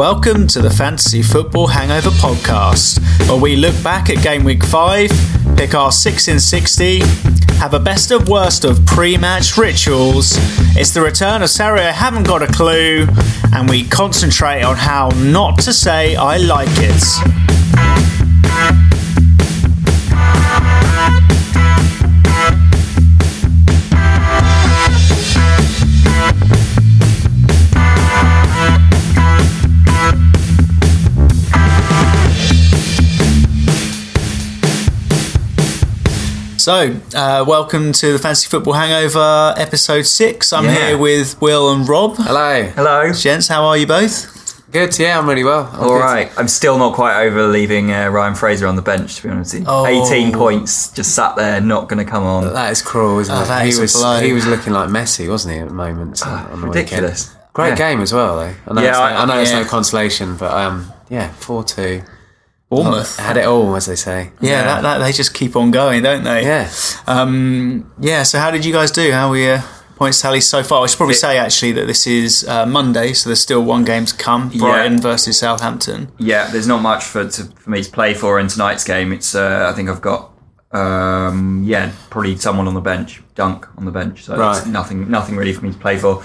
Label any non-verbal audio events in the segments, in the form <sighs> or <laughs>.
Welcome to the Fantasy Football Hangover podcast, where we look back at game week 5, pick our 6 in 60, have a best of worst of pre match rituals. It's the return of Sarri, I haven't got a clue, and we concentrate on how not to say I like it. So, uh, welcome to the Fantasy Football Hangover episode 6. I'm Yeah. here with Will and Rob. Hello. Hello. Gents, how are you both? Good. Yeah, I'm really well. I'm All good. right. I'm still not quite over leaving uh, Ryan Fraser on the bench, to be honest. Oh. 18 points, just sat there, not going to come on. That is cruel, isn't Oh, it? that he is was blow. he was looking like Messi, wasn't he, at moments on, on the ridiculous. weekend. Great Yeah. game as well, though. I know, Yeah, it's, no, I- I know it's no consolation, but um, yeah, four two. Bournemouth. Had it all, as they say. yeah, Yeah. That, that, they just keep on going, don't they? Yeah. Um, yeah, so how did you guys do? How were your points tally so far? I should probably say, actually, that this is uh, Monday, so there's still one game to come Brighton versus Southampton. Yeah, there's not much for to, for me to play for in tonight's game. It's uh, I think I've got um, yeah probably someone on the bench, Dunk on the bench. So it's Right. nothing nothing really for me to play for.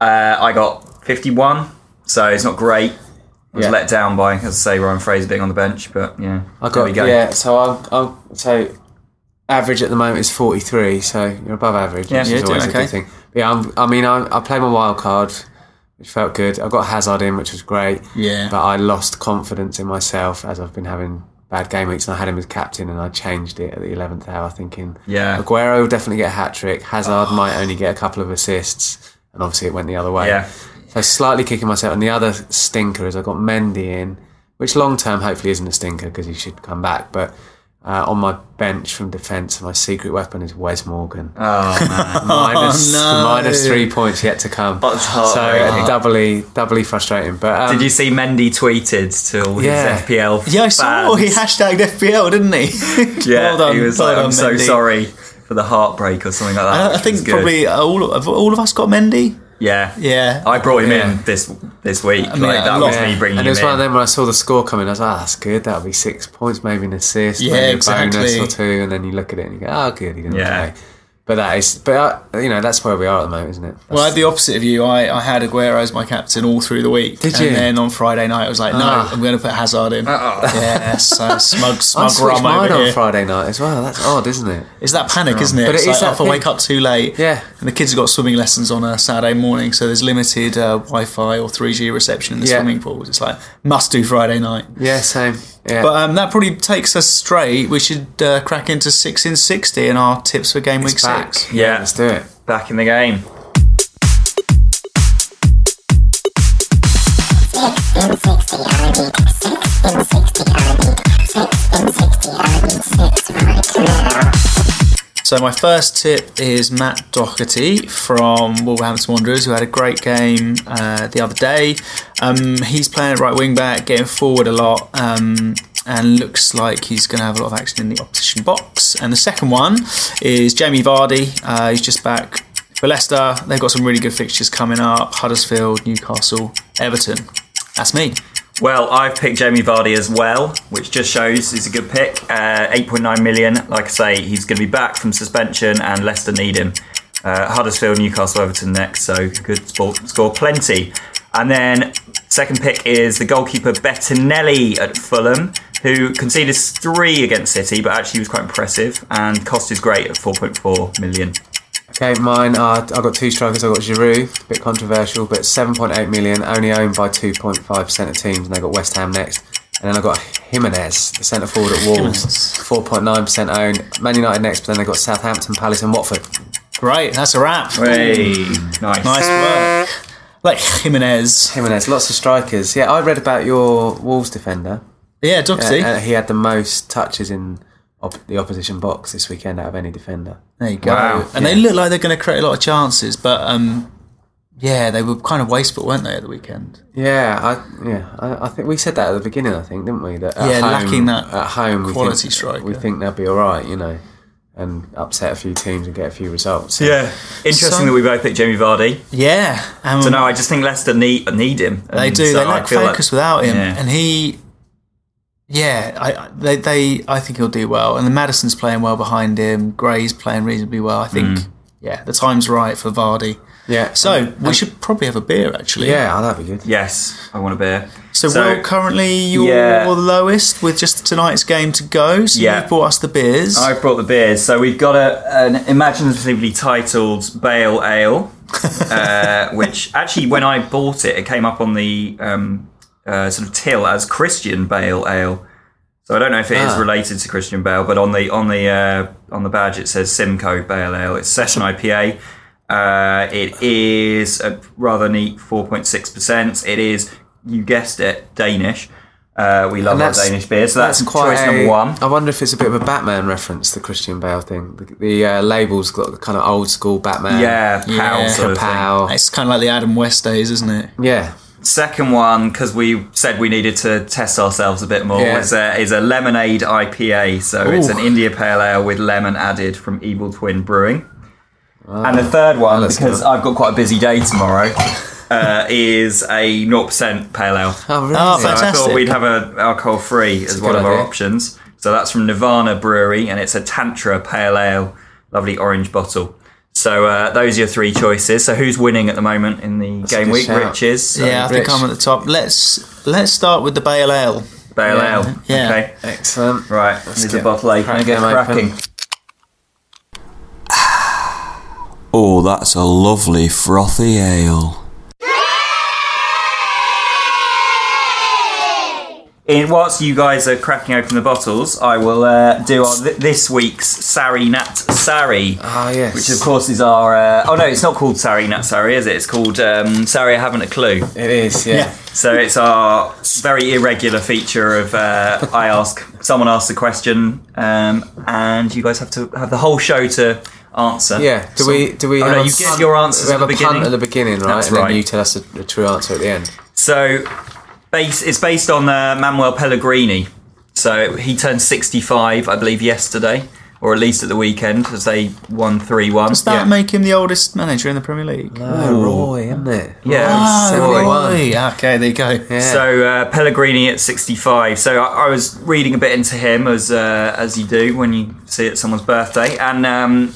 Uh, I got 51, so it's not great. I was Yeah. let down by, as I say, Ryan Fraser being on the bench, but yeah, I there we got go. yeah. So I'm, I'm so average at the moment is 43. So you're above average, Yeah, which you're is always doing a okay. good thing. But yeah, I'm, I mean, I, I played my wild card, which felt good. I got Hazard in, which was great. Yeah. But I lost confidence in myself as I've been having bad game weeks, and I had him as captain, and I changed it at the 11th hour, thinking Yeah. Aguero will definitely get a hat trick. Hazard might only get a couple of assists, and obviously it went the other way. Yeah. So slightly kicking myself. And the other stinker is I got Mendy in, which long term hopefully isn't a stinker because he should come back. But uh, on my bench from defence, my secret weapon is Wes Morgan. Oh man. <laughs> Minus- <laughs> no. minus three points yet to come. That's so heartbreaking. uh, doubly, doubly frustrating. But um, Did you see Mendy tweeted to all Yeah. his FPL? Yeah, I saw fans? he <laughs> hashtagged FPL, didn't he? Yeah, well done. he was well like, done, "I'm so Mendy." sorry for the heartbreak" or something like that. I, I think probably all of, all of us got Mendy. Yeah, Yeah. I brought him Yeah. in this this week. mean, like, that lot- was me bringing and him it was one of in. them when I saw the score coming, I was like, oh, that's good. That'll be six points, maybe an assist, Yeah, maybe a exactly. bonus or two. And then you look at it and you go, oh, good, he didn't Yeah. play. But that is, but uh, you know, that's where we are at the moment, isn't it? Well, I had the opposite of you. I, I had Aguero as my captain all through the week. Did and you? then on Friday night, I was like, no, Ah. I'm going to put Hazard in. Yes, <laughs> uh, smug, smug rum mine on here. Friday night as well. That's odd, isn't it? It's that panic, isn't it? But it it's is like, that oh, if I wake up too late. Yeah. And the kids have got swimming lessons on a Saturday morning, so there's limited uh, Wi-Fi or 3G reception in the Yeah. swimming pools. It's like must do Friday night. Yeah, same. Yeah. But um, that probably takes us straight. We should uh, crack into six in sixty and our tips for game week back. six. Yeah. let's do it. back in the game. So my first tip is Matt Doherty from Wolverhampton Wanderers, who had a great game uh, the other day. Um, he's playing right wing back, getting forward a lot, um, and looks like he's going to have a lot of action in the opposition box. And the second one is Jamie Vardy. Uh, he's just back for Leicester. They've got some really good fixtures coming up: Huddersfield, Newcastle, Everton. That's me. Well, I've picked Jamie Vardy as well, which just shows he's a good pick. Uh, 8.9 million. Like I say, he's going to be back from suspension, and Leicester need him. Uh, Huddersfield, Newcastle, Everton next, so could score, score plenty. And then second pick is the goalkeeper Bettinelli at Fulham, who conceded three against City, but actually was quite impressive, and cost is great at 4.4 million. Okay, mine are. I've got two strikers. I've got Giroud, a bit controversial, but 7.8 million, only owned by 2.5% of teams, and they got West Ham next. And then I've got Jimenez, the centre forward at Wolves, 4.9% owned. Man United next, but then they've got Southampton, Palace, and Watford. Great, that's a wrap. Hey, nice. Nice work. Like Jimenez. Jimenez, lots of strikers. Yeah, I read about your Wolves defender. Yeah, Doherty. Uh, he had the most touches in op- the opposition box this weekend out of any defender. There you go. Wow. And they look like they're going to create a lot of chances, but um, yeah, they were kind of wasteful, weren't they, at the weekend? Yeah, I yeah, I, I think we said that at the beginning. I think, didn't we? That at Yeah, home, lacking that at home we quality think, striker. We think they'll be all right, you know. and upset a few teams and get a few results. Yeah. Interesting So- that we both picked Jamie Vardy. Yeah, um, So no, I just think Leicester need need him. they do. so they lack feel like- focus without him, Yeah. and he. Yeah, I, I- they, they, I think he'll do well, and the Madison's playing well behind him. Gray's playing reasonably well. I think, Mm. yeah, the time's right for Vardy. Yeah. So we should probably have a beer, actually. yeah, oh, that'd be good. Yes, I want a beer. So, So- Will, currently you're Yeah. lowest with just tonight's game to go. So Yeah. you've brought us the beers. I've brought the beers. So we've got a, an imaginatively titled Bale Ale, <laughs> uh, which actually, when I bought it, it came up on the um, uh, sort of till as Christian Bale Ale. So I don't know if it is Ah. related to Christian Bale, but on the on the uh, on the badge it says Simcoe Bale Ale. It's session IPA. Uh, it is a rather neat 4.6%. It is, you guessed it, Danish. Uh, we love And our Danish beer, so that's, choice a- number one. I wonder if it's a bit of a Batman reference, the Christian Bale thing. The, the uh, label's got the kind of old school Batman. Yeah, pow Yeah. sort of thing. It's kind of like the Adam West days, isn't it? Yeah. Second one, because we said we needed to test ourselves a bit more, Yeah. is, a, is a lemonade IPA. So it's an India Pale Ale with lemon added from Evil Twin Brewing. and the third one, because good. I've got quite a busy day tomorrow, <laughs> uh, is a 0% Pale Ale. Oh, really? Oh, So I thought we'd have a alcohol free as one good of our options. So that's from Nirvana Brewery, and it's a Tantra Pale Ale, lovely orange bottle. So uh, those are your three choices. So who's winning at the moment in the a game good week? shout. Rich is. So yeah, I think Rich. I'm at the top. Let's let's start with the Bale Ale. Pale Yeah. Ale. Yeah. Okay. Excellent. Right, there's a get- bottle open. crack Get cracking. <sighs> Oh, that's a lovely frothy ale. In whilst you guys are cracking open the bottles, I will uh, do our, th- this week's Sarri Nat Sarri. Ah, yes. Which of course is our. Uh, oh no, it's not called Sarri Nat Sarri, is it? It's called um, Sarri I haven't a clue. It is, yeah. So it's our very irregular feature of uh, I ask someone asks a question, um, and you guys have to have the whole show to answer. Yeah. Do So- we? Do we? Oh, have no, you get your answers We at the a punt beginning? at the beginning, right? That's and right. then you tell us the, the true answer at the end. So, base it's based on uh, Manuel Pellegrini. So he turned 65, I believe, yesterday, or at least at the weekend, as they won 3 1. Does that Yeah. make him the oldest manager in the Premier League? Oh, Roy, isn't it? Yeah. Ah, Seventy-one. Roy. Okay, there you go. Yeah. So uh, Pellegrini at 65. So I, I was reading a bit into him as uh, as you do when you see it at someone's birthday, and um,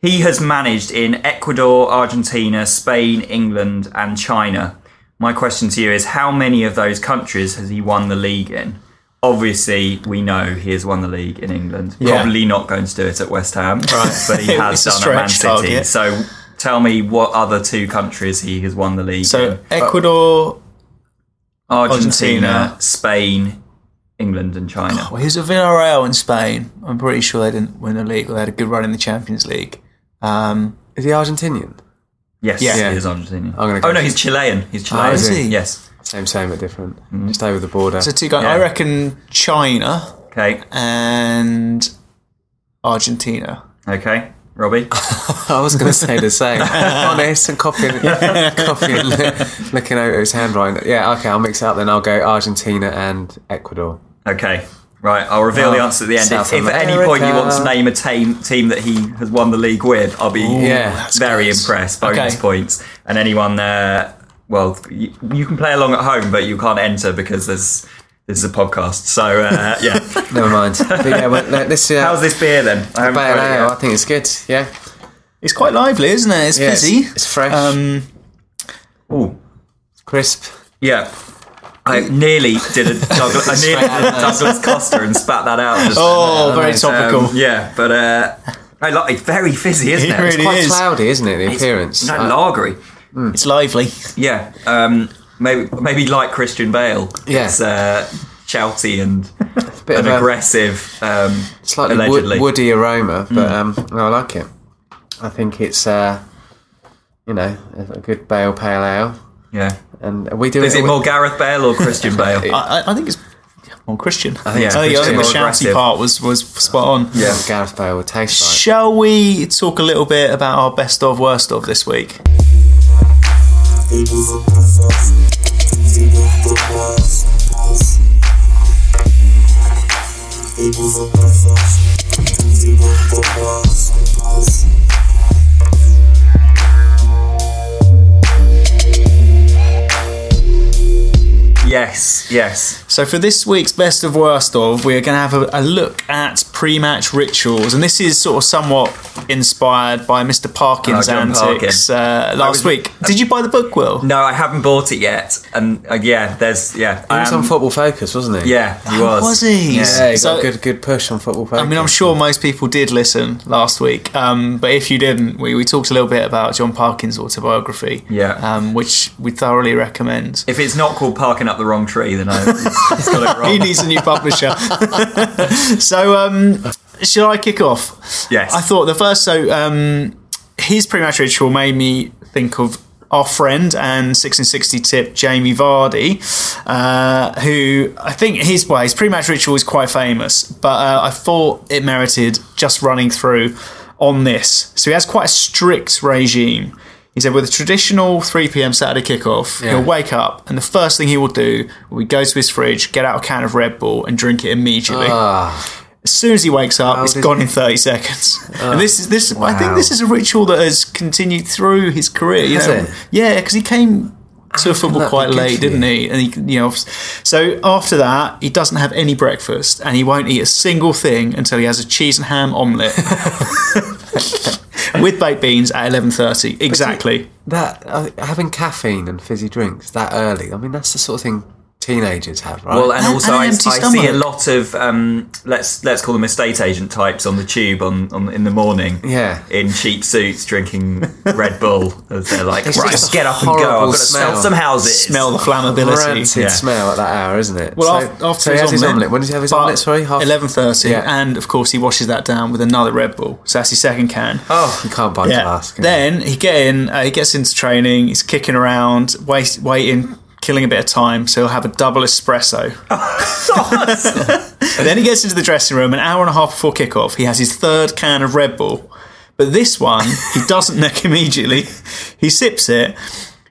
he has managed in Ecuador, Argentina, Spain, England, and China. My question to you is: How many of those countries has he won the league in? Obviously, we know he has won the league in England. Yeah. Probably not going to do it at West Ham, but he <laughs> has It's a done at Man City. target. So tell me what other two countries he has won the league in So in. Ecuador. Argentina, Argentina. Spain, England, and China. Well, he was at Villarreal in Spain. I'm pretty sure they didn't win the league. Or they had a good run in the Champions League. Um, Is he Argentinian? Yes, Yeah. he is Argentinian. I'm gonna go oh no, he's Chilean. He's Chilean. Oh, is he? Yes. Same, same, but different. Mm-hmm. Just over the border. so two guys. Yeah. I reckon China Okay. and Argentina. Okay. Robbie. <laughs> I was going to say the same. Honest and copying, copying, looking over his handwriting. Yeah, okay, I'll mix it up then. I'll go Argentina and Ecuador. Okay. Right. I'll reveal the Oh, answer at the end. If, South if at any point you want to name a team team that he has won the league with, I'll be Yeah, very good. impressed. Bonus Okay. points. And anyone there, well, you, you can play along at home, but you can't enter because there's this is a podcast. So uh, <laughs> yeah. Never mind. But yeah, well, this, uh, How's this beer then? I haven't Pale tried it. I think it's good. Yeah, It's quite lively, isn't it? It's Yeah, it's- fizzy. it's fresh. Um, Ooh. crisp. Yeah. I nearly did a <laughs> Douglas, I nearly did a Douglas Costa and spat that out. Just, oh, very nice. topical. um, yeah, but uh, I like it's very fizzy, isn't It it? really it's Quite is. cloudy, isn't it? The appearance. no, Uh, lagery. It's lively. Yeah, um, maybe maybe like Christian Bale. Yeah. it's uh, shouty and <laughs> bit and of a aggressive. Um, slightly allegedly. wood, woody aroma, but Mm. um, I like it. I think it's uh, you know a a good Bale Pale Ale, yeah. And we do Is it we- more Gareth Bale or Christian <laughs> Bale? I, I- I think it's more Christian. I think it's I think Christian. the More shouty aggressive. part was, was spot on. Yeah. Gareth Bale would taste like. Shall we talk a little bit about our best of, worst of this week? <laughs> Yes, yes. So for this week's best of worst of, we're going to have a, a look at pre-match rituals, and this is sort of somewhat inspired by Mr. Parkin's Oh, Jon antics uh, last was- week. Did you buy the book, Will? No, I haven't bought it yet, and uh, yeah, there's yeah. He was um, on Football Focus, wasn't he? Yeah, he Oh, was. was he? Yeah. Yeah, he So- got a good, good push on Football Focus. I mean, I'm sure most people did listen last week, um, but if you didn't, we, we talked a little bit about Jon Parkin's autobiography, Yeah. um, which we thoroughly recommend. If it's not called Parkin up the wrong tree, then I, he's got it <laughs> wrong. He needs a new publisher. <laughs> so, um, shall I kick off? Yes. I thought the first, so um, his pre-match ritual made me think of our friend and 1660 tip Jamie Vardy, uh, who I think his way, his pre-match ritual is quite famous, but uh, I thought it merited just running through on this. So he has quite a strict regime. He said with a traditional 3 p.m. Saturday kickoff, Yeah. he'll wake up and the first thing he will do will be go to his fridge, get out a can of Red Bull, and drink it immediately. Ah, As soon as he wakes up, it's gone he- in 30 seconds. and this is this. I think this is a ritual that has continued through his career. You know, it? yeah, because he came to football quite late, didn't he? And he, you know, so after that, he doesn't have any breakfast, and he won't eat a single thing until he has a cheese and ham omelette <laughs> <laughs> with baked beans at 11:30 exactly. that uh, having caffeine and fizzy drinks that early. I mean, that's the sort of thing teenagers have, right? Well, and And- also and an I, I see a lot of um, let's let's call them estate agent types on the tube on, on in the morning. Yeah. in cheap suits drinking Red Bull as they're like, It's right, just get up and go. I've horrible got to sell smell. some houses. Smell the flammability. rancid Yeah. smell at that hour, isn't it? Well, so, after, after so he has his omelette. When does he have his but omelette? Sorry, half. eleven thirty, Yeah. and of course he washes that down with another Red Bull. So that's his second can. Oh, You can't buy to ask. Then he get in. Uh, he gets into training. He's kicking around, waste, waiting, killing a bit of time. So he'll have a double espresso. <laughs> <laughs> and then he gets into the dressing room. An hour and a half before kickoff, he has his third can of Red Bull. But this one, he doesn't <laughs> neck immediately. He sips it.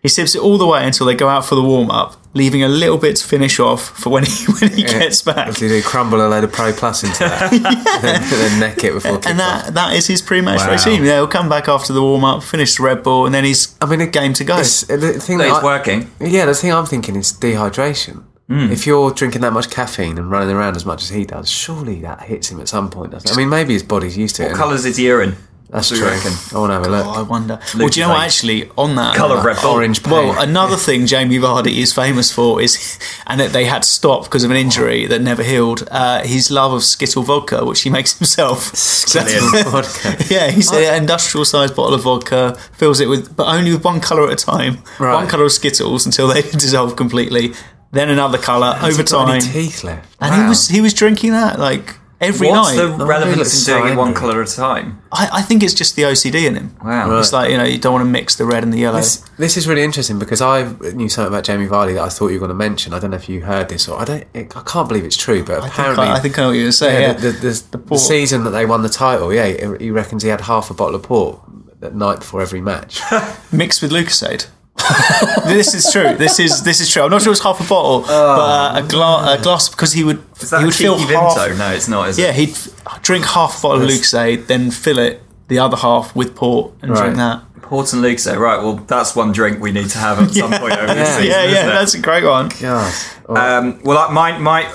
He sips it all the way until they go out for the warm up, leaving a little bit to finish off for when he <laughs> when he gets back. Does he do crumble a load of Pro Plus into that? <laughs> <laughs> then, then neck it before kick And off? that that is his pre-match Wow. regime. Yeah, he'll come back after the warm up, finish the Red Bull, and then he's I mean, it- game to go. It's, the thing that I- working. Yeah, the thing I'm thinking is dehydration. Hmm. If you're drinking that much caffeine and running around as much as he does, surely that hits him at some point, doesn't it? I mean, maybe his body's used to it. What colours colour's his urine? That's true. I want to have a look. Oh, I wonder. well, do you know what? Actually, on that Colour of Red. Orange paint. Well, another thing Jamie Vardy is famous for is, <laughs> and that they had to stop because of an injury that never healed. Uh, his love of Skittle vodka, which he makes <laughs> himself. Skittle <laughs> vodka. yeah, he's an industrial-sized bottle of vodka, fills it with, but only with one colour at a time. Right. One colour of Skittles until they dissolve completely. Then another colour over he got any time, teeth left. and he was he was drinking that like every What's night. What's the oh, relevance looks in doing it one colour at a time? I, I think it's just the OCD in him. Wow. It's like you know you don't want to mix the red and the yellow. This, this is really interesting because I knew something about Jamie Vardy that I thought you were going to mention. I don't know if you heard this or I don't. I can't believe it's true, but I think apparently, I, I think I know what you're going to say. yeah, Yeah, the, the, the, the port. season that they won the title, yeah, he he reckons he had half a bottle of port at night before every match. <laughs> mixed with Lucozade. <laughs> this is true. This is this is true. I'm not sure it was half a bottle, but uh, a, gla- a glass because he would he a would fill half. Vimto? No, it's not, Yeah, it? he'd drink half a bottle of Lucozade, then fill it the other half with port and Right. drink that. Port and Luke say, right, well, that's one drink we need to have at some <laughs> point over the Yeah. season. yeah, isn't yeah, it? that's a great one. God. Oh, Um, well, my my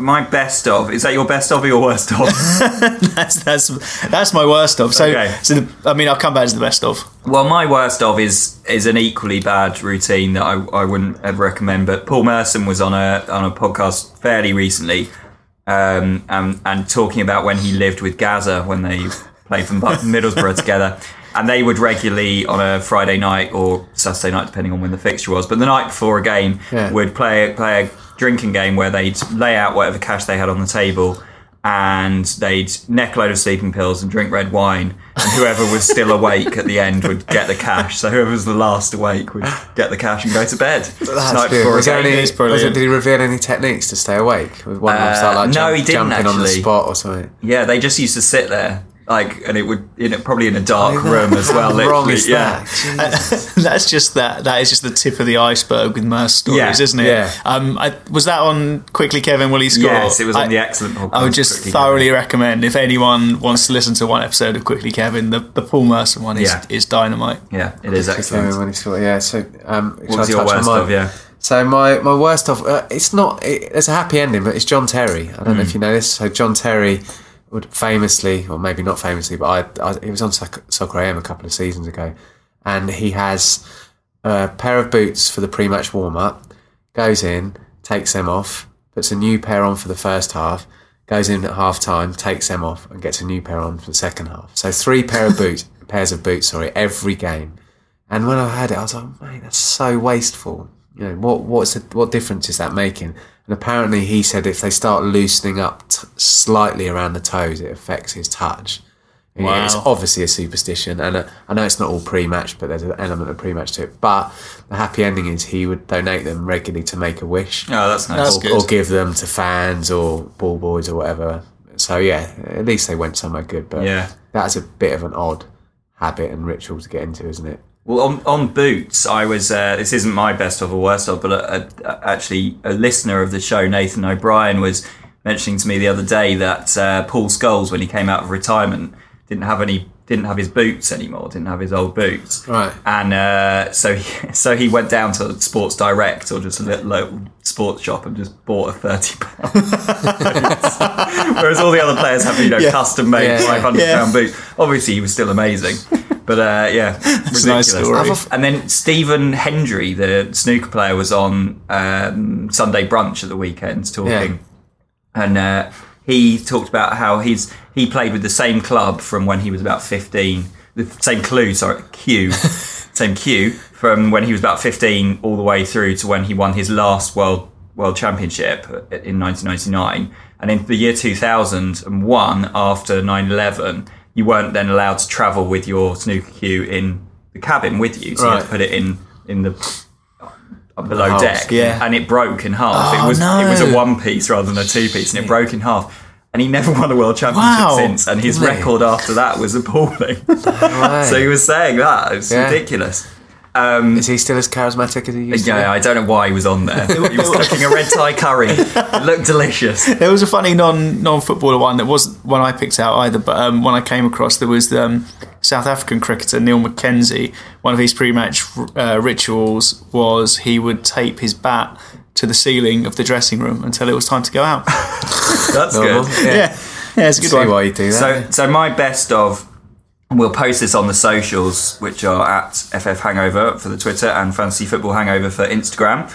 my best of is that your best of or your worst of? <laughs> That's that's that's my worst of. So, Okay. so the, I mean, I'll come back to the best of. well, my worst of is is an equally bad routine that I, I wouldn't ever recommend. But Paul Merson was on a on a podcast fairly recently, um, and and talking about when he lived with Gazza when they played for Middlesbrough <laughs> together. And they would regularly on a Friday night or Saturday night, depending on when the fixture was, but the night before a game, Yeah. would play play a drinking game where they'd lay out whatever cash they had on the table, and they'd neck load of sleeping pills and drink red wine, and whoever was still awake at the end would get the cash. So whoever was the last awake would get the cash and go to bed. That's night before Was any, was it, did he reveal any techniques to stay awake? With one Uh, start like no, jump- he didn't jumping on the spot or something. Yeah, they just used to sit there. Like, and it would in it, probably in a dark How room as well. <laughs> wrong is yeah. that? <laughs> That's just that. That is just the tip of the iceberg with Merse stories, Yeah, isn't it? yeah. Um, I, was that on Quickly Kevin Will he score? Yes, it was on I, the excellent podcast. I would just Quickly thoroughly recommend if anyone wants to listen to one episode of Quickly Kevin, the, the Paul Merson one is, Yeah. is dynamite. Yeah, it is Kevin, excellent. when he saw- yeah. So, um, What was your worst of? Yeah. So my, my worst of uh, it's not it, it's a happy ending, but it's John Terry. I don't know if you know this. So John Terry would famously, or maybe not famously, but I, I he was on Soccer AM a couple of seasons ago, and he has a pair of boots for the pre-match warm-up. Goes in, takes them off, puts a new pair on for the first half. Goes in at half time, takes them off, and gets a new pair on for the second half. So three pair of boots, <laughs> pairs of boots, sorry, every game. And when I heard it, I was like, mate, that's so wasteful. You know, what what's the, what difference is that making? And apparently, he said if they start loosening up t- slightly around the toes, it affects his touch. And Wow. It's obviously a superstition, and uh, I know it's not all pre-match, but there's an element of pre-match to it. But the happy ending is he would donate them regularly to Make a Wish, Oh, that's nice. That's or, good. or give them to fans or ball boys or whatever. So yeah, at least they went somewhere good. But Yeah. that's a bit of an odd habit and ritual to get into, isn't it? Well, on, on boots, I was. Uh, this isn't my best of or worst of, but a, a, actually, a listener of the show, Nathan O'Brien, was mentioning to me the other day that uh, Paul Scholes, when he came out of retirement, didn't have any, didn't have his boots anymore, didn't have his old boots, Right. And uh, so, he, <laughs> so he went down to Sports Direct or just a little local sports shop and just bought a thirty pound. <laughs> Whereas all the other players have, you know, Yeah. custom made Yeah. five hundred pound Yeah. boot. Obviously, he was still amazing, but uh, yeah, <laughs> ridiculous. a nice story. And then Stephen Hendry, the snooker player, was on um, Sunday brunch at the weekend talking, and uh, he talked about how he's he played with the same club from when he was about fifteen, the same clue, sorry, cue, <laughs> same cue from when he was about fifteen all the way through to when he won his last world world championship in 1999, and in the year 2001, after 9/11, you weren't then allowed to travel with your snooker cue in the cabin with you, so you had to Right. put it in in the uh, below deck, yeah. and it broke in half. Oh, it was no. it was a one piece rather than a two piece, and it broke in half. And he never won a world championship Wow. since, and his Really? record after that was appalling. <laughs> So he was saying that it's Yeah. ridiculous. Is he still as charismatic as he used to? Yeah, I don't know why he was on there. <laughs> He was cooking a red Thai curry. It looked delicious. There was a funny non non footballer one that wasn't one I picked out either, but um, one I came across there was um, South African cricketer Neil McKenzie. One of his pre-match uh, rituals was he would tape his bat to the ceiling of the dressing room until it was time to go out. <laughs> <laughs> That's good. Yeah. yeah, yeah, it's a good See one. why you do that. So, so my best of, we'll post this on the socials, which are at FF Hangover for the Twitter and Fantasy Football Hangover for Instagram.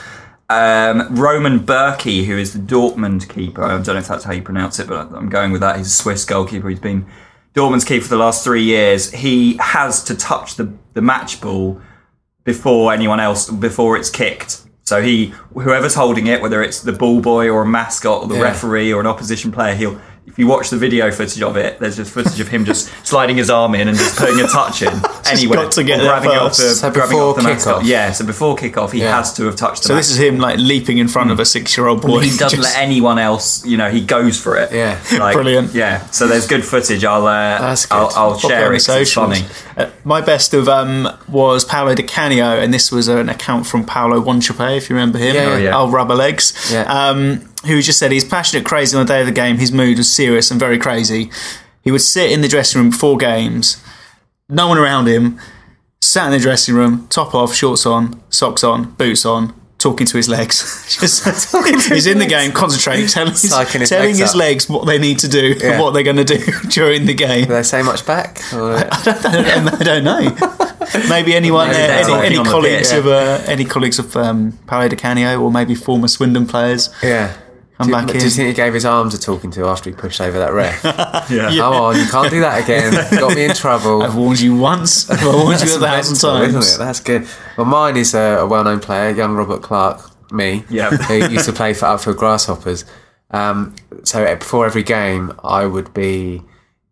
Um, Roman Bürki, who is the Dortmund keeper, I don't know if that's how you pronounce it, but I'm going with that. He's a Swiss goalkeeper. He's been Dortmund's keeper for the last three years. He has to touch the, the match ball before anyone else, before it's kicked. So he, whoever's holding it, whether it's the ball boy or a mascot or the Yeah. referee or an opposition player, he'll. If you watch the video footage of it, there's just footage of him just <laughs> sliding his arm in and just putting a touch in <laughs> anywhere, got to get or there grabbing off the, So grabbing off the mascot. Yeah, so before kickoff, he Yeah. has to have touched the. So this is him like leaping in front of a six-year-old boy. he doesn't Just- let anyone else. You know, he goes for it. Yeah. Like, <laughs> Brilliant. Yeah, so there's good footage. I'll uh, That's good. I'll, I'll share it. the 'cause It's funny. Uh, my best of um, was Paolo Di Canio, and this was an account from Paulo Wanchope, if you remember him. Yeah, yeah. Oh, rubber legs. Yeah. Um, who just said he's passionate, crazy on the day of the game. His mood was serious and very crazy. He would sit in the dressing room before games, no one around him, sat in the dressing room, top off, shorts on, socks on, boots on. Talking to his legs, <laughs> just <laughs> he's in the game, concentrating, telling, <laughs> his, his telling legs his legs what they need to do Yeah. and what they're going to do during the game. Do they say much back? Or, I don't know. Maybe anyone, uh, Maybe they're any, any on the colleagues of uh, any colleagues of um, Paolo Di Canio, or maybe former Swindon players. yeah. Come do, back do in. you think he gave his arms a talking to after he pushed over that ref? <laughs> Yeah. Come on, you can't do that again. <laughs> Got me in trouble. I've warned you once. I've warned you a That's thousand mental, times. Isn't it? That's good. Well, mine is a, a well-known player, young Robert Clark, me, Yeah. <laughs> who used to play for Upfield Grasshoppers. Um, so uh, before every game, I would be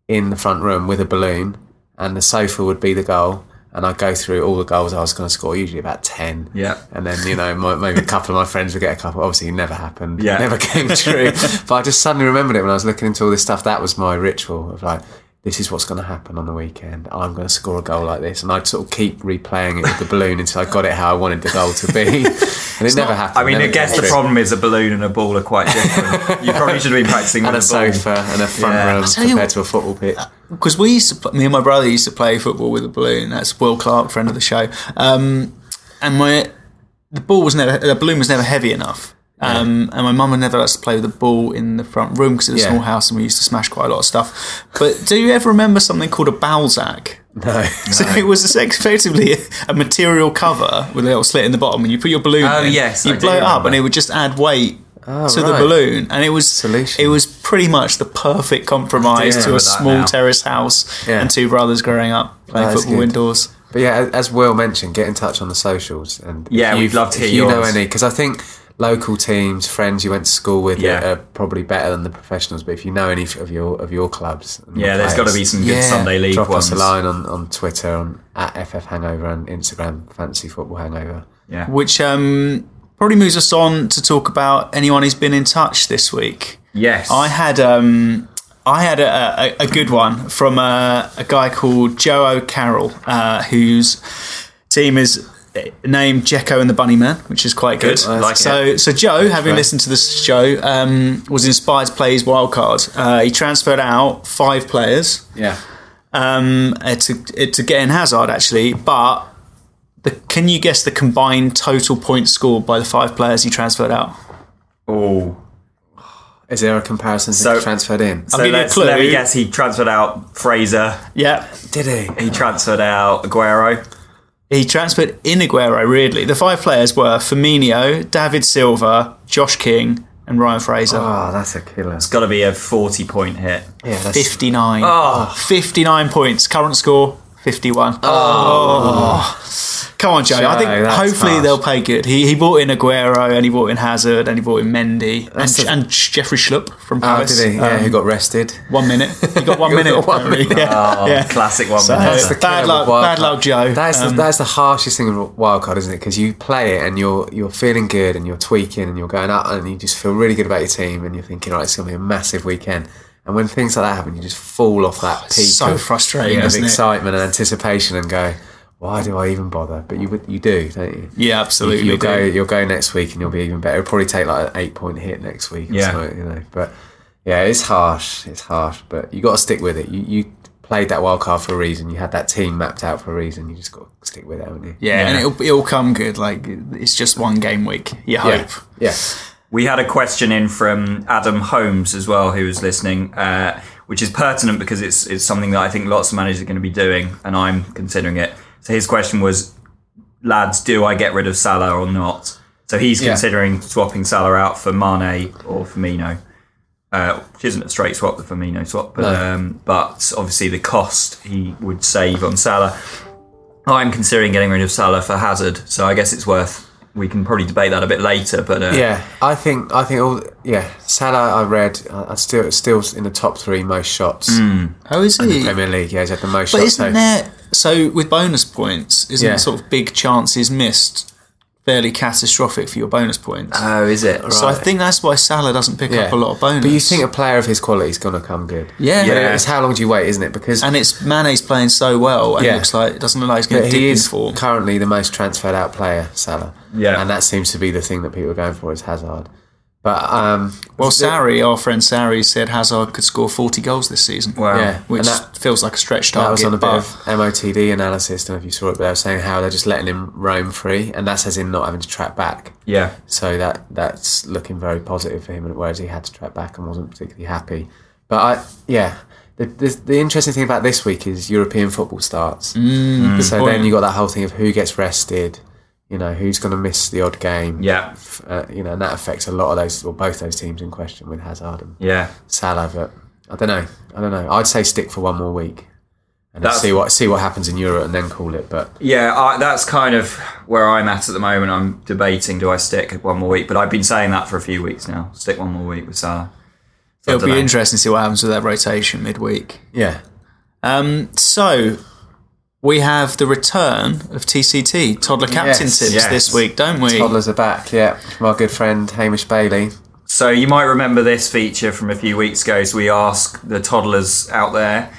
in the front room with a balloon, and the sofa would be the goal, and I'd go through all the goals I was going to score, usually about ten. Yeah. And then you know, my, maybe a couple of my friends would get a couple. Obviously, it never happened. Yeah. Never <laughs> came true. but I just suddenly remembered it when I was looking into all this stuff. That was my ritual of like this is what's going to happen on the weekend. I'm going to score a goal like this, and I'd sort of keep replaying it with the balloon until I got it how I wanted the goal to be, <laughs> and it never happened. I mean, I guess the true. problem is a balloon and a ball are quite different. you probably should have been practicing <laughs> and with a a ball. sofa and a front Yeah. room I'll you compared what- to a football pitch. because we used to, pl- me and my brother used to play football with a balloon. That's Will Clark, friend of the show. Um, and my the ball was never the balloon was never heavy enough. Um, and my mum would never let us play with the ball in the front room because it was a Yeah. small house and we used to smash quite a lot of stuff. But do you ever remember something called a Balzac? No, <laughs> So it was effectively a material cover with a little slit in the bottom, and you put your balloon. Oh, in, yes, you I do blow it up, remember. and it would just add weight Oh, to the right. balloon, and it was Solution. it was pretty much the perfect compromise to remember a that small now. terrace house Yeah. and two brothers growing up playing that's football good. indoors. But yeah, as Will mentioned, get in touch on the socials and if Yeah, we'd you've- love to if hear you know yours. any because I think local teams, friends you went to school with, Yeah. are probably better than the professionals. But if you know any of your of your clubs, Yeah, your there's got to be some good Yeah. Sunday league drop ones. us a line on, on Twitter on at FF Hangover and Instagram Fantasy Football Hangover. Yeah. Which um, probably moves us on to talk about anyone who's been in touch this week. Yes. I had um, I had a, a, a good one from a, a guy called Joe O'Carroll, uh, whose team is named Jekko and the Bunny Man, which is quite good. Good, I like so, it. so Joe, having right. listened to this show, um, was inspired to play his wildcard. Uh, he transferred out five players Yeah, um, uh, to uh, to get in Hazard actually, but the, can you guess the combined total points scored by the five players he transferred out? Oh. is there a comparison to So- transferred in? So give you a let's, let me guess. He transferred out Fraser. Yeah, Did he? He transferred out Aguero. He transferred in Aguero, weirdly. The five players were Firmino, David Silva, Josh King, and Ryan Fraser. Oh, that's a killer. It's got to be a 40 point hit. Yeah, that's 59. Oh. 59 points. Current score, 51. Oh. Come on, Joe. I think hopefully harsh. they'll pay good. He, he bought in Aguero and he bought in Hazard and he bought in Mendy and, That's the- and Jeffrey Schlupp from Oh, Palace. did he? Yeah, Um, who got rested? one minute. He got one <laughs> minute. got one minute. <laughs> Yeah. Oh, yeah. classic one. So, That's uh, the bad luck, bad luck, Joe. That's Um, the, that's the harshest thing with wildcard, isn't it? Because you play it and you're you're feeling good and you're tweaking and you're going up and you just feel really good about your team and you're thinking, right, it's going to be a massive weekend. And when things like that happen, you just fall off that peak so of, frustrating, of isn't it? excitement and anticipation and go, why do I even bother? But you you do, don't you? yeah, absolutely. You'll go you'll go next week and you'll be even better. It'll probably take like an eight point hit next week. or Yeah. something, you know. But yeah, it's harsh. It's harsh, but you got to stick with it. You you played that wild card for a reason. You had that team mapped out for a reason. You just got to stick with it, haven't you? Yeah, Yeah. and it'll, it'll come good. Like, it's just one game week. You Yeah. hope. Yeah. We had a question in from Adam Holmes as well, who was listening, uh, which is pertinent because it's it's something that I think lots of managers are going to be doing, and I'm considering it. So his question was, lads, do I get rid of Salah or not? So he's Yeah. considering swapping Salah out for Mane or Firmino, uh, which isn't a straight swap, the Firmino swap, but No. um, but obviously the cost he would save on Salah. I'm considering getting rid of Salah for Hazard, so I guess it's worth. We can probably debate that a bit later, but uh, Yeah, I think I think all yeah. Salah, I read, I I still still in the top three most shots in Oh, is the he? Premier League. Yeah, he's had the most But shots. isn't so- there so with bonus points? Isn't Yeah. sort of big chances missed fairly catastrophic for your bonus points? Oh, is it? so I think that's why Salah doesn't pick yeah. up a lot of bonus. But you think a player of his quality is going to come good? Yeah. Yeah. It's how long do you wait, isn't it? Because and it's Mane's playing so well, and it Yeah. looks like it doesn't look like he's going to he dip in is form. currently the most transferred out player, Salah. Yeah. and that seems to be the thing that people are going for is Hazard. But um, Well, Sarri, our friend Sarri, said Hazard could score 40 goals this season. Wow. yeah, Which that, feels like a stretch that was on a bit of MOTD analysis. I don't know if you saw it, but they were saying how they're just letting him roam free, and that's as in not having to track back. Yeah. So that that's looking very positive for him, whereas he had to track back and wasn't particularly happy. But I, yeah, the, the, the interesting thing about this week is European football starts. Mm, so then you got that whole thing of who gets rested, you know, who's going to miss the odd game. Yeah. Uh, you know, and that affects a lot of those, or both those teams in question with Hazard and Yeah. Salah. But I don't know. I don't know. I'd say stick for one more week and see what see what happens in Europe and then call it. But Yeah, I, that's kind of where I'm at at the moment. I'm debating do I stick one more week, but I've been saying that for a few weeks now. Stick one more week with Salah. So it'll be dunno. interesting to see what happens with that rotation midweek. yeah, Um, so we have the return of TCT toddler captain Yes, tips yes. this week, don't we? toddlers are back. Yeah, from our good friend Hamish Bailey. So you might remember this feature from a few weeks ago. So we asked the toddlers out there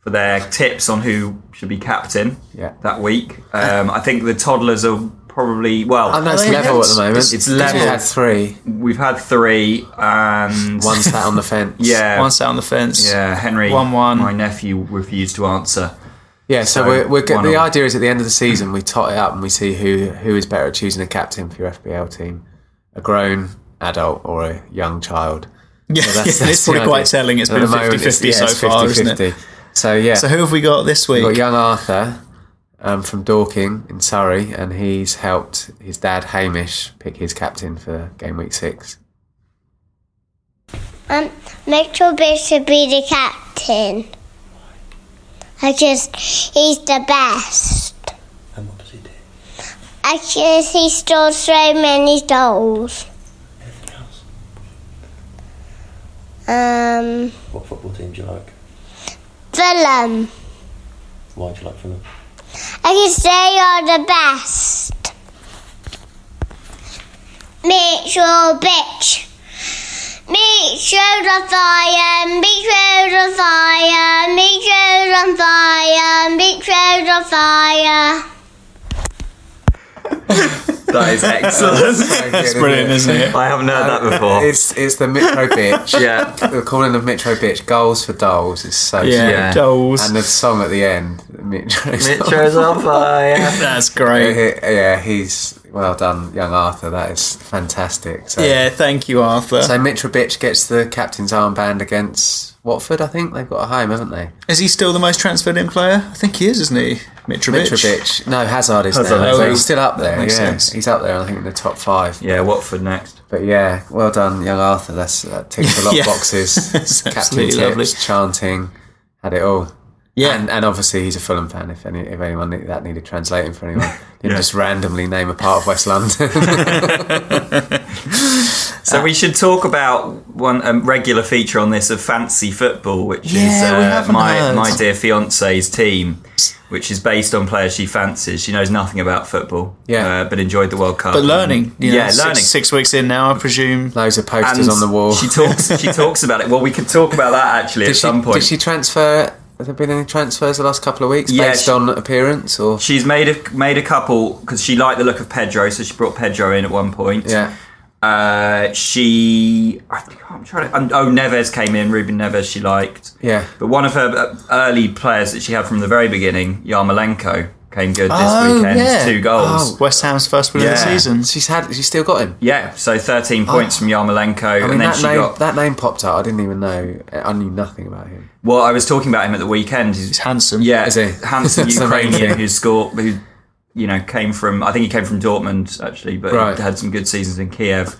for their tips on who should be captain Yeah. that week. Um, I think the toddlers are probably well. I know it's level at the moment. it's We level. had three. We've had three, and One sat on the fence. <laughs> yeah, One sat on the fence. yeah. Henry, 1-1. my nephew, refused to answer. Yeah, so, So, we're, we're the of- idea is at the end of the season we tot it up and we see who who is better at choosing a captain for your FPL team, a grown adult or a young child. Yeah, So that's- <laughs> yeah, that's it's probably the quite telling. It's At been the moment, 50 50 it's- so yeah, it's far, isn't it? So yeah, So, who have we got this week? we've week? got young Arthur um, from Dorking in Surrey, and he's helped his dad Hamish pick his captain for game week six. Um, Mitchell Bishop should be the captain. I just, he's the best. And what does he do? I guess he stole so many dolls. Anything else? Um, What football team do you like? Fulham. Why do you like Fulham? I guess they are the best. Mitchell bitch. Mitchell on fire, Mitchell on fire, Mitchell fire. <laughs> That is excellent. That's brilliant, isn't it? I haven't heard that uh, before. It's it's the Metro bitch. Yeah. They're calling of Metro bitch. Goals for dolls It's so Yeah. Yeah. Dolls. And the song at the end, Metro's Mitro's on fire. <laughs> That's great. Yeah, he's well done, young Arthur. That is fantastic. So, Yeah, thank you, Arthur. So Mitrovic gets the captain's armband against Watford. I think they've got a home, haven't they? is he still the most transferred in player? I think he is, isn't he? Mitrovic. Mitrovic. No, Hazard is Hazard, now. oh, but he's still up there. makes yeah, sense. he's up there. I think in the top five. Yeah, Watford next. But yeah, well done, young Arthur. That's that ticks a lot <laughs> Yeah. of boxes. <laughs> Captain absolutely tips, lovely. chanting, had it all. Yeah. and, and obviously he's a Fulham fan. If any, if anyone need, that needed translating for anyone, <laughs> didn't Yeah. just randomly name a part of West London. So we should talk about one um, regular feature on this of fancy football, which is Yeah, we uh, my heard. my dear fiance's team, which is based on players she fancies. She knows nothing about football, Yeah. uh, but enjoyed the World Cup. But learning. You know, yeah, six, learning. Six weeks in now, I presume. Loads of posters And on the wall. She talks. She <laughs> talks about it. Well, we could talk about that actually did at she, some point. Did she transfer? Have there been any transfers the last couple of weeks Yeah, based she- on appearance or? She's made a made a couple because she liked the look of Pedro, so she brought Pedro in at one point. Yeah, Uh, she, I think I'm trying to. Oh, Neves came in. Ruben Neves, she liked. yeah. But one of her uh, early players that she had from the very beginning, Yarmolenko, came good this Oh, weekend. yeah. Two goals. West Ham's first win of the season. She's had. She's still got him. Yeah, so 13 points from Yarmolenko. I mean, and then that she name. got. That name popped out. I didn't even know. I knew nothing about him. Well, I was talking about him at the weekend. He's, He's handsome. yeah, Is he? handsome <laughs> That's the main Ukrainian who scored, who, you know, came from, I think he came from Dortmund, actually, but Right. he had some good seasons in Kiev.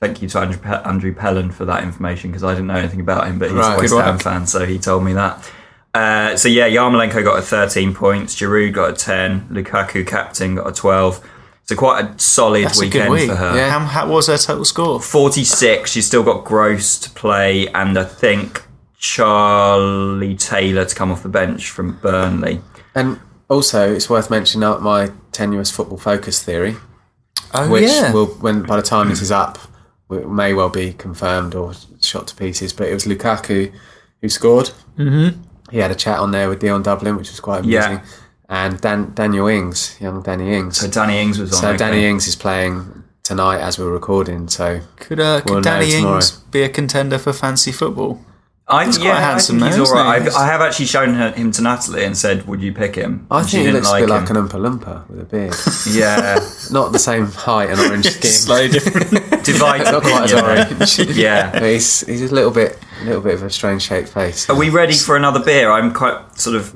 Thank you to Andrew, Pe- Andrew Pellin for that information because I didn't know anything about him, but he's Right, a West Ham fan, so he told me that. Uh, so yeah, Yarmolenko got a 13 points, Giroud got a 10, Lukaku captain got a 12. So quite a solid That's a weekend good week. for her. Yeah. How, how was her total score? 46. She's still got Gross to play, and I think Charlie Taylor to come off the bench from Burnley. And also, it's worth mentioning my tenuous football focus theory, Oh, which yeah. will, when by the time this is up, it may well be confirmed or shot to pieces. But it was Lukaku who scored. Mm-hmm. He had a chat on there with Dion Dublin, which was quite amusing. Yeah. And Dan, Daniel Ings, young Danny Ings. So Danny Ings was on. So okay. Danny Ings is playing tonight as we're recording. So could uh, could We'll know Danny tomorrow. Ings be a contender for fancy football? I, He's yeah, quite handsome I think he's all right. I've, I have actually shown her, him to Natalie and said, "Would you pick him?" I And she think he looks a bit like an Oompa Loompa with a beard. <laughs> yeah, <laughs> Not the same height and orange <laughs> skin. Slightly different. divided Not quite as orange. Yeah. But he's he's a little bit a little bit of a strange shaped face. Are we ready for another beer? I'm quite sort of.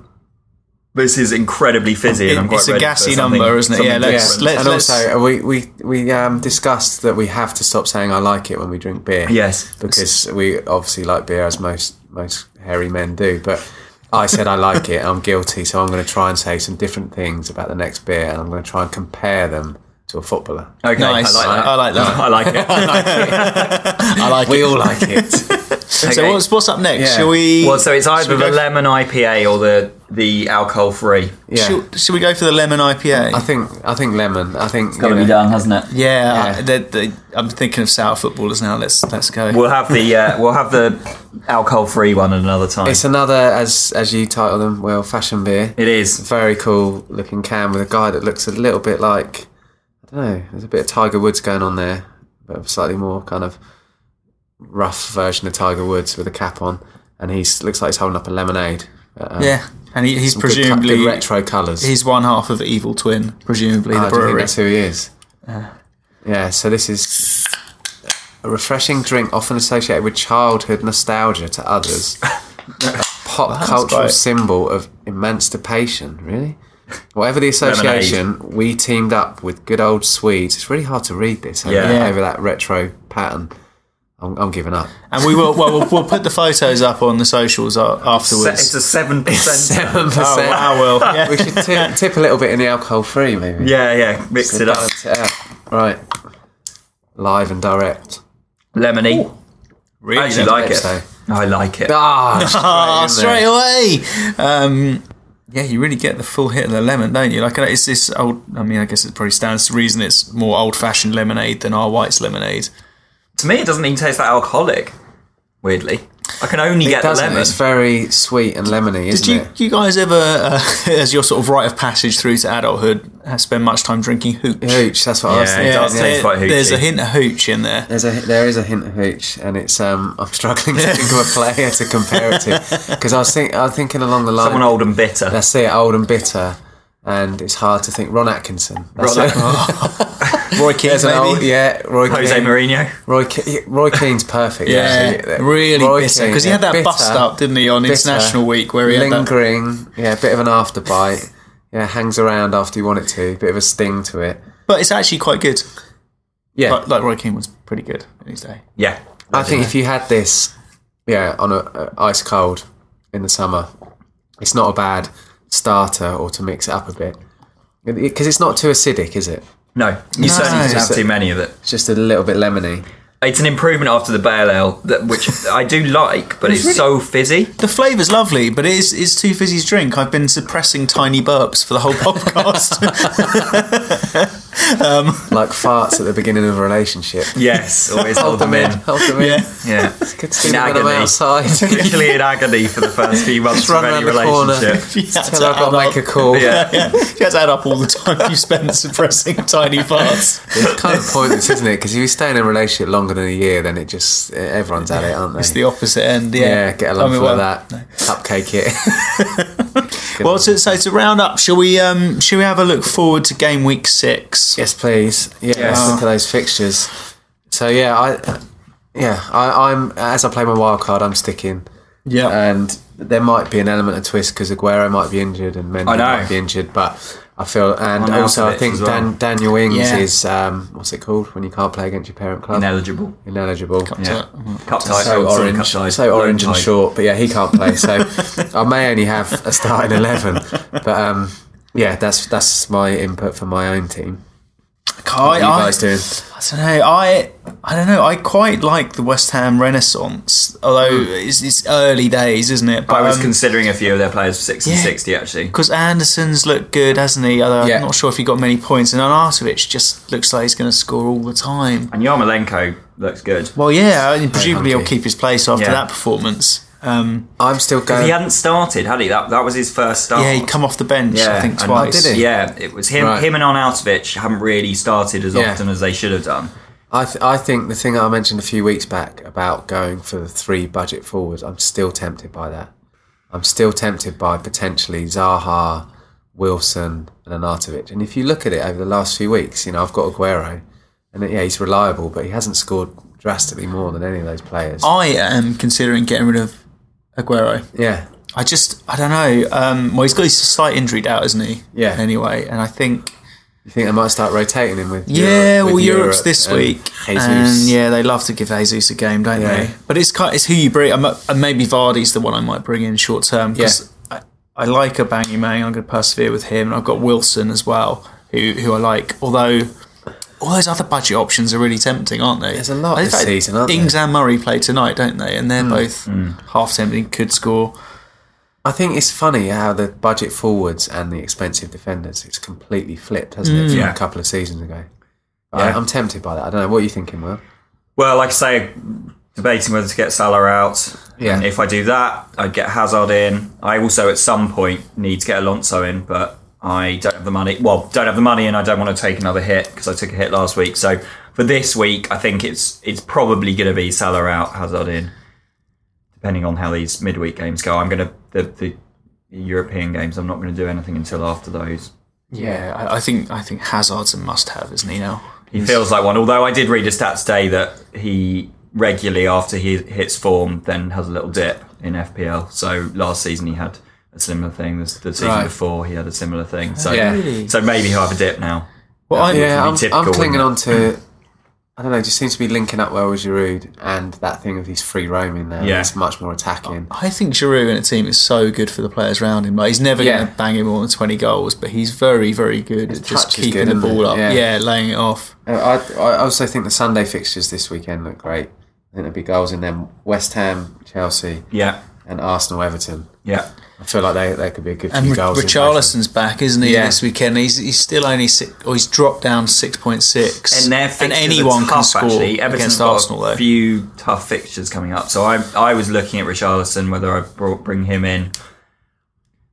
This is incredibly fizzy, and I'm quite it's a gassy number, isn't it? Yeah, something let's- different. let's- and also uh, we we we um, discussed that we have to stop saying I like it when we drink beer. Yes. because we obviously like beer as most most hairy men do. But I said I like it. I'm guilty, so I'm going to try and say some different things about the next beer, and I'm going to try and compare them to a footballer. Okay, Nice. I like that. I like that. <laughs> I like it. <laughs> I like it. <laughs> We it. all like it. So what's, what's up next? Yeah. Shall we? Well, so it's either we the go- lemon IPA or the the alcohol free. Yeah. Should, should we go for the lemon IPA? I think I think lemon. I think Got to be done, hasn't it? yeah, Yeah. I, they they I'm thinking of sour footballers now. Let's let's go. We'll have the uh, we'll have the alcohol free one at another time. It's another as as you title them, well, fashion beer. it is. Very cool looking can with a guy that looks a little bit like I don't know. There's a bit of Tiger Woods going on there, but slightly more kind of rough version of Tiger Woods with a cap on, and he looks like he's holding up a lemonade. Um, yeah, and he, he's some good presumably good retro colours. he's one half of Evil Twin, presumably Ah, the do you think that's who he is? yeah, so this is a refreshing drink often associated with childhood nostalgia to others. a <laughs> pop cultural quite- symbol of emancipation, really? Whatever the association, we teamed up with good old Swedes. It's really hard to read this over, Yeah. over that retro pattern. I'm, I'm giving up. And we will well we'll, we'll put the photos up on the socials afterwards. It's a seven percent. <laughs> Seven oh percent. wow, Will. Yeah. <laughs> We should tip, tip a little bit in the alcohol free, maybe. Yeah, yeah. Mix To it up. it. Right. Live and direct. Lemony. Really I actually like it. so. I like it. Ah, <laughs> Ah, straight away. Um, yeah, you really get the full hit of the lemon, don't you? Like uh, it's this old. I mean, I guess it probably stands to reason it's more old-fashioned lemonade than R. White's lemonade. To me, it doesn't even taste that alcoholic. Weirdly, I can only It get the doesn't. lemon. It's very sweet and lemony, isn't Did you, it? you guys ever, uh, <laughs> as your sort of rite of passage through to adulthood, uh, spend much time drinking hooch? Hooch. That's what I was Yeah, thinking. it does yeah. taste quite There's a hint of hooch in there. There's a there is a hint of hooch, and it's um I'm struggling to think of a player to compare it to <laughs> because I was think I was thinking along the line. Someone old and bitter. That's it, old and bitter, and it's hard to think. Ron Atkinson. That's Ron it. <laughs> Roy Keane, maybe? old, yeah, Roy Jose Keane. Mourinho. Roy Ke- Roy Keane's perfect. Yeah, really Roy bitter because he had that bitter, bust up, didn't he, on bitter, International Week where he lingering, yeah, a bit of an afterbite. Yeah, hangs around after you want it to. Bit of a sting to it. But it's actually quite good. Yeah, Like, like Roy Keane was pretty good in his day. Yeah. I think if you had this, yeah, on a, a ice cold in the summer, it's not a bad starter or to mix it up a bit because it's not too acidic, is it? No, you certainly it's didn't have too many of it. It's just a little bit lemony. It's an improvement after the Bale Ale, that, which <laughs> I do like, but it's so fizzy. The flavour's lovely, but it is it's too fizzy's drink. I've been suppressing tiny burps for the whole podcast. <laughs> Um, like farts at the beginning of a relationship. Yes, <laughs> always hold them in. Hold them in. yeah. Yeah. Good In seeing them agony. outside. Literally in agony for the first few months of any around the corner. relationship. You Tell her I've got to add make a call. Yeah. Yeah, you had to add up all the time you spent suppressing tiny farts. It's kind of pointless, isn't it? Because if you stay in a relationship longer than a year, then it just everyone's at it, aren't they? It's the opposite end. Yeah, yeah, get along I mean, for well, that. Cupcake it. <laughs> Well, so, so to round up, shall we? Um, shall we have a look forward to game week six? yes, please. Yeah, Yes. look at those fixtures. So yeah, I yeah, I, I'm as I play my wild card, I'm sticking, Yeah, and there might be an element of twist because Aguero might be injured and Mendy might be injured, but I feel and On also I think well. Dan, Daniel Ings Yeah. is um, what's it called when you can't play against your parent club? Ineligible. Ineligible. Yeah. Cup tie. so orange, cup tie. so orange and short. But yeah, he can't play. So <laughs> I may only have a starting eleven. But um, yeah, that's that's my input for my own team. I, you I, guys doing? I don't know. I I don't know. I quite like the West Ham Renaissance, although it's, it's early days, isn't it? Hmm. I was um, considering a few of their players for 6 and Yeah. 60, actually. because Anderson's looked good, hasn't he? Although Yeah. I'm not sure if he got many points, and Arnautovic just looks like he's going to score all the time. And Yarmolenko looks good. Well, yeah, I mean, presumably he'll keep his place after Yeah. that performance. Um, I'm still going. he hadn't started, had he? That that was his first start. yeah, he come off the bench, Yeah, I think, and- twice. Oh, did he? Yeah, it was him. Right. Him and Arnautovic haven't really started as Yeah. often as they should have done. I th- I think the thing I mentioned a few weeks back about going for the three budget forwards, I'm still tempted by that. I'm still tempted by potentially Zaha, Wilson, and Arnautovic. And if you look at it over the last few weeks, you know I've got Aguero, and yeah, he's reliable, but he hasn't scored drastically more than any of those players. I am considering getting rid of Aguero. Yeah, I just, I don't know. Um, well, he's got his slight injury doubt, isn't he? Yeah. Anyway, and I think you think they might start rotating him with? Yeah, Europe- well, Europe's Europe this week, Jesus. and yeah, they love to give Jesus a game, don't Yeah. they? But it's kind, it's who you bring. I'm, and maybe Vardy's the one I might bring in short term because I, I like a Bangy Mang. I'm going to persevere with him. And I've got Wilson as well, who who I like. Although all those other budget options are really tempting, aren't they? There's a lot In this fact, season, aren't there? Ings and Murray play tonight, don't they? And they're hmm. both hmm. half tempting, could score. I think it's funny how the budget forwards and the expensive defenders it's completely flipped, hasn't it, from hmm. Yeah. a couple of seasons ago? Yeah. I, I'm tempted by that. I don't know. What are you thinking, Will? Well, like I say, debating whether to get Salah out. Yeah. And if I do that, I'd get Hazard in. I also, at some point, need to get Alonso in, but I don't have the money. Well, don't have the money, and I don't want to take another hit because I took a hit last week. So for this week, I think it's it's probably going to be Salah out, Hazard in, depending on how these midweek games go. I'm going to the, the European games. I'm not going to do anything until after those. Yeah, I, I think I think Hazard's a must-have, isn't he now? He feels like one. Although I did read a stat today that he regularly, after he hits form, then has a little dip in FPL. So last season he had a similar thing. The, the season Right. before he had a similar thing. So Yeah. So maybe he'll have a dip now. Well, I, yeah, be I'm, typical, I'm clinging on to. I don't know. Just seems to be linking up well with Giroud and that thing of his free roaming there. Yeah. it's much more attacking. I think Giroud in a team is so good for the players around him. Like he's never Yeah. going to bang in more than twenty goals, but he's very, very good His at just keeping good, the ball up. Yeah. Yeah. laying it off. Uh, I, I also think the Sunday fixtures this weekend look great. I think there'll be goals in them. West Ham, Chelsea, Yeah, and Arsenal, Everton. yeah. I feel like they, they could be a good And few R- goals. in both of them. Richarlison's back, isn't he? Yeah. This weekend, he's he's still only six, or he's dropped down six point six. And their and anyone are can score actually. Everton's against got Arsenal, a though. few tough fixtures coming up. So I I was looking at Richarlison whether I brought, bring him in.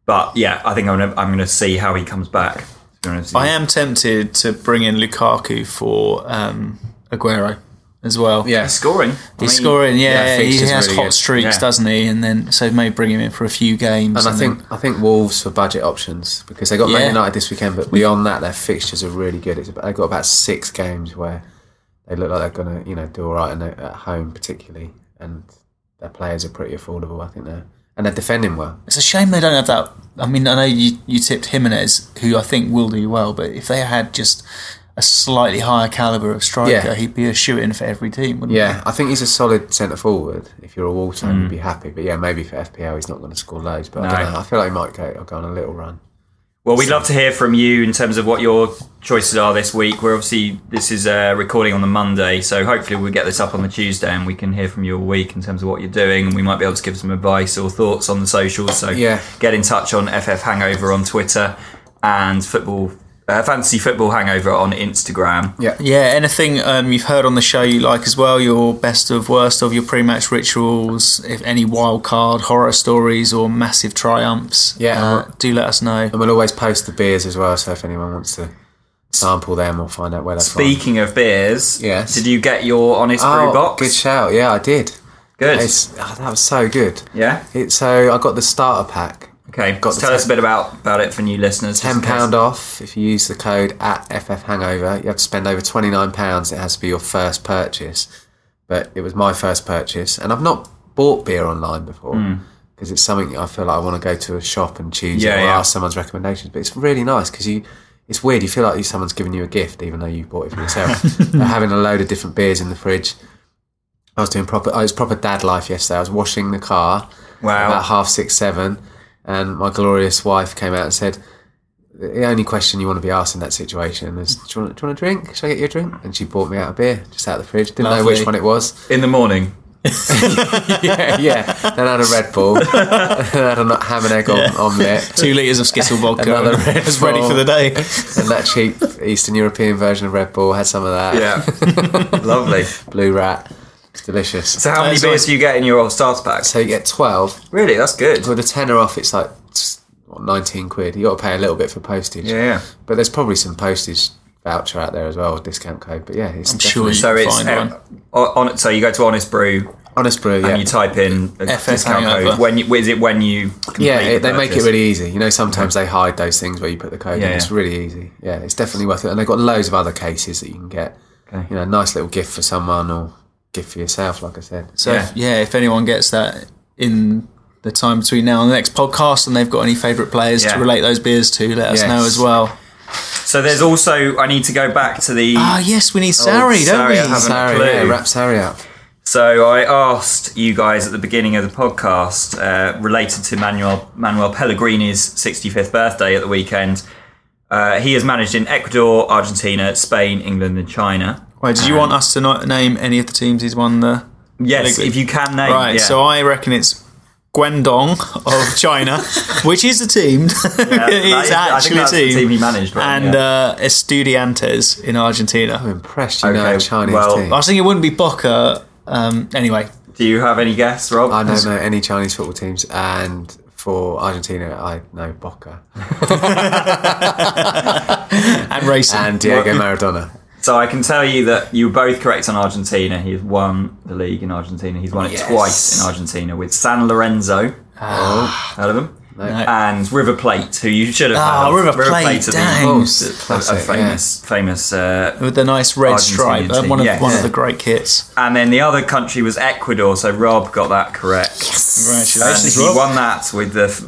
But yeah, I think I'm gonna, I'm going to see how he comes back. To be honest with I am tempted to bring in Lukaku for um, Aguero as well. Yeah, He's scoring. I He's mean, scoring, yeah. yeah, he fixtures has really hot good. streaks, Yeah. doesn't he? And then so maybe bring him in for a few games. And I then- think I think Wolves for budget options because they got Yeah. Man United this weekend, but beyond that, their fixtures are really good. It's about, they've got about six games where they look like they're going to you know do all right in at home, particularly, and their players are pretty affordable. I think they're and they're defending well. It's a shame they don't have that. I mean, I know you, you tipped Jimenez, who I think will do well, but if they had just a slightly higher caliber of striker, Yeah. he'd be a shoe in for every team, wouldn't he? Yeah, I think he's a solid centre forward. If you're a Wolves fan, you'd be happy. But yeah, maybe for FPL, he's not going to score loads. But I No. don't know. I feel like he might go, go on a little run. Well, we'd love to hear from you in terms of what your choices are this week. We're obviously this is uh, recording on the Monday, so hopefully we'll get this up on the Tuesday and we can hear from you all week in terms of what you're doing, and we might be able to give some advice or thoughts on the socials. So Yeah. get in touch on FF Hangover on Twitter and football uh, fantasy football hangover on Instagram. Yeah. Yeah, anything um, you've heard on the show you like as well, your best of worst of your pre-match rituals, if any wild card horror stories or massive triumphs, Yeah. uh, do let us know. And we'll always post the beers as well. So if anyone wants to sample them or find out where they're from. Speaking of beers, Yes. did you get your honest brew Oh, box? good shout. Yeah, I did. Good. It's, oh, that was so good. Yeah. It, so I got the starter pack. Okay. Got so tell us a bit about about it for new listeners. Ten pound off if you use the code at FF Hangover. You have to spend over twenty nine pounds. It has to be your first purchase, but it was my first purchase, and I've not bought beer online before because it's something I feel like I want to go to a shop and choose Hmm. Yeah, it or yeah. ask someone's recommendations. But it's really nice because you. It's weird. You feel like someone's giving you a gift, even though you bought it for yourself. <laughs> Having a load of different beers in the fridge. I was doing proper. I was proper dad life yesterday. I was washing the car Wow. about half six, seven, and my glorious wife came out and said, "The only question you want to be asked in that situation is, do you want, do you want a drink? Should I get you a drink?" And she bought me out a beer just out of the fridge. Didn't know which one it was. in the morning. <laughs> yeah, yeah. Then I had a Red Bull. <laughs> then I had a ham and egg om- omelette. Two litres of Skittle vodka. Another Red was ready for the day. And that cheap Eastern European version of Red Bull had some of that. Yeah. <laughs> Lovely. Blue Rat. It's delicious. So how many That's beers do you get in your old starter pack? So you get 12. Really, that's good. With a tenner off, it's like what, 19 quid. you got to pay a little bit for postage. Yeah, yeah. But there's probably some postage voucher out there as well, discount code. But yeah, it's I'm sure you- So can it's find uh, on, on. So you go to Honest Brew Honest Brew, yeah. and you type in a FF discount hangover. code. When you, is it when you? complete yeah, the it, they make it really easy. You know, sometimes they hide those things where you put the code Yeah, in. It's yeah. really easy. Yeah, it's definitely worth it. And they've got loads of other cases that you can get. Okay. You know, nice little gift for someone or gift for yourself, like I said. So Yeah. if, yeah, if anyone gets that in the time between now and the next podcast, and they've got any favourite players Yeah. to relate those beers to, let us Yes. know as well. So there's also. I need to go back to the. Ah, yes, we need Sarri, don't Sarri, we? I haven't- Sorry, clue. yeah, wrap Sarri up. So I asked you guys at the beginning of the podcast, uh, related to Manuel Manuel Pellegrini's 65th birthday at the weekend. Uh, he has managed in Ecuador, Argentina, Spain, England, and China. Wait, did you want us to not name any of the teams he's won the? Yes, League? if you can name. Right, yeah. so I reckon it's Guangdong of <laughs> China, which is a team. Yeah, <laughs> that it's is- I think actually that's a the team. team he managed, right? and Yeah. uh, Estudiantes in Argentina. I'm impressed you know Okay, a Chinese well, team. I was thinking it wouldn't be Boca. Um, anyway, Do you have any guess, Rob? I don't know any Chinese football teams, and for Argentina, I know Boca <laughs> and racing. and Diego Maradona. So I can tell you that you were both correct on Argentina. He's won the league in Argentina. He's won it Yes. twice in Argentina with San Lorenzo. Oh, Heard of him? No. And River Plate, who you should have Ah, heard. of. River Plate, are the- dang. Oh, a- classic, a famous, famous. Uh, with the nice red Argentinian stripe, uh, team, one of yes. one of the great kits. and then the other country was Ecuador. So Rob got that correct. And Congratulations, he Rob. won that with the f-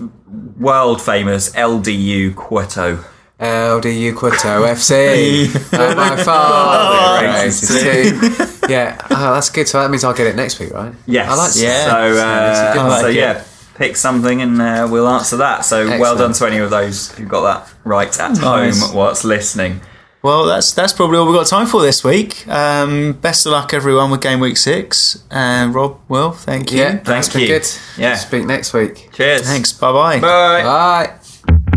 world famous LDU Quito. LDU Quito FC. oh, my father. Racist Racist team. Yeah, oh, that's good. So that means I'll get it next week, right? Yes. I like Yeah. So, uh, I like so yeah, pick something and uh, we'll answer that. So well done to any of those who got that right at Nice. home whilst listening. Well, that's that's probably all we've got time for this week. Um, best of luck, everyone, with game week six. And Rob, well, thank you. Yeah, that's been you. good. Yeah. Speak next week. Cheers. Thanks. Bye bye. Bye. Bye.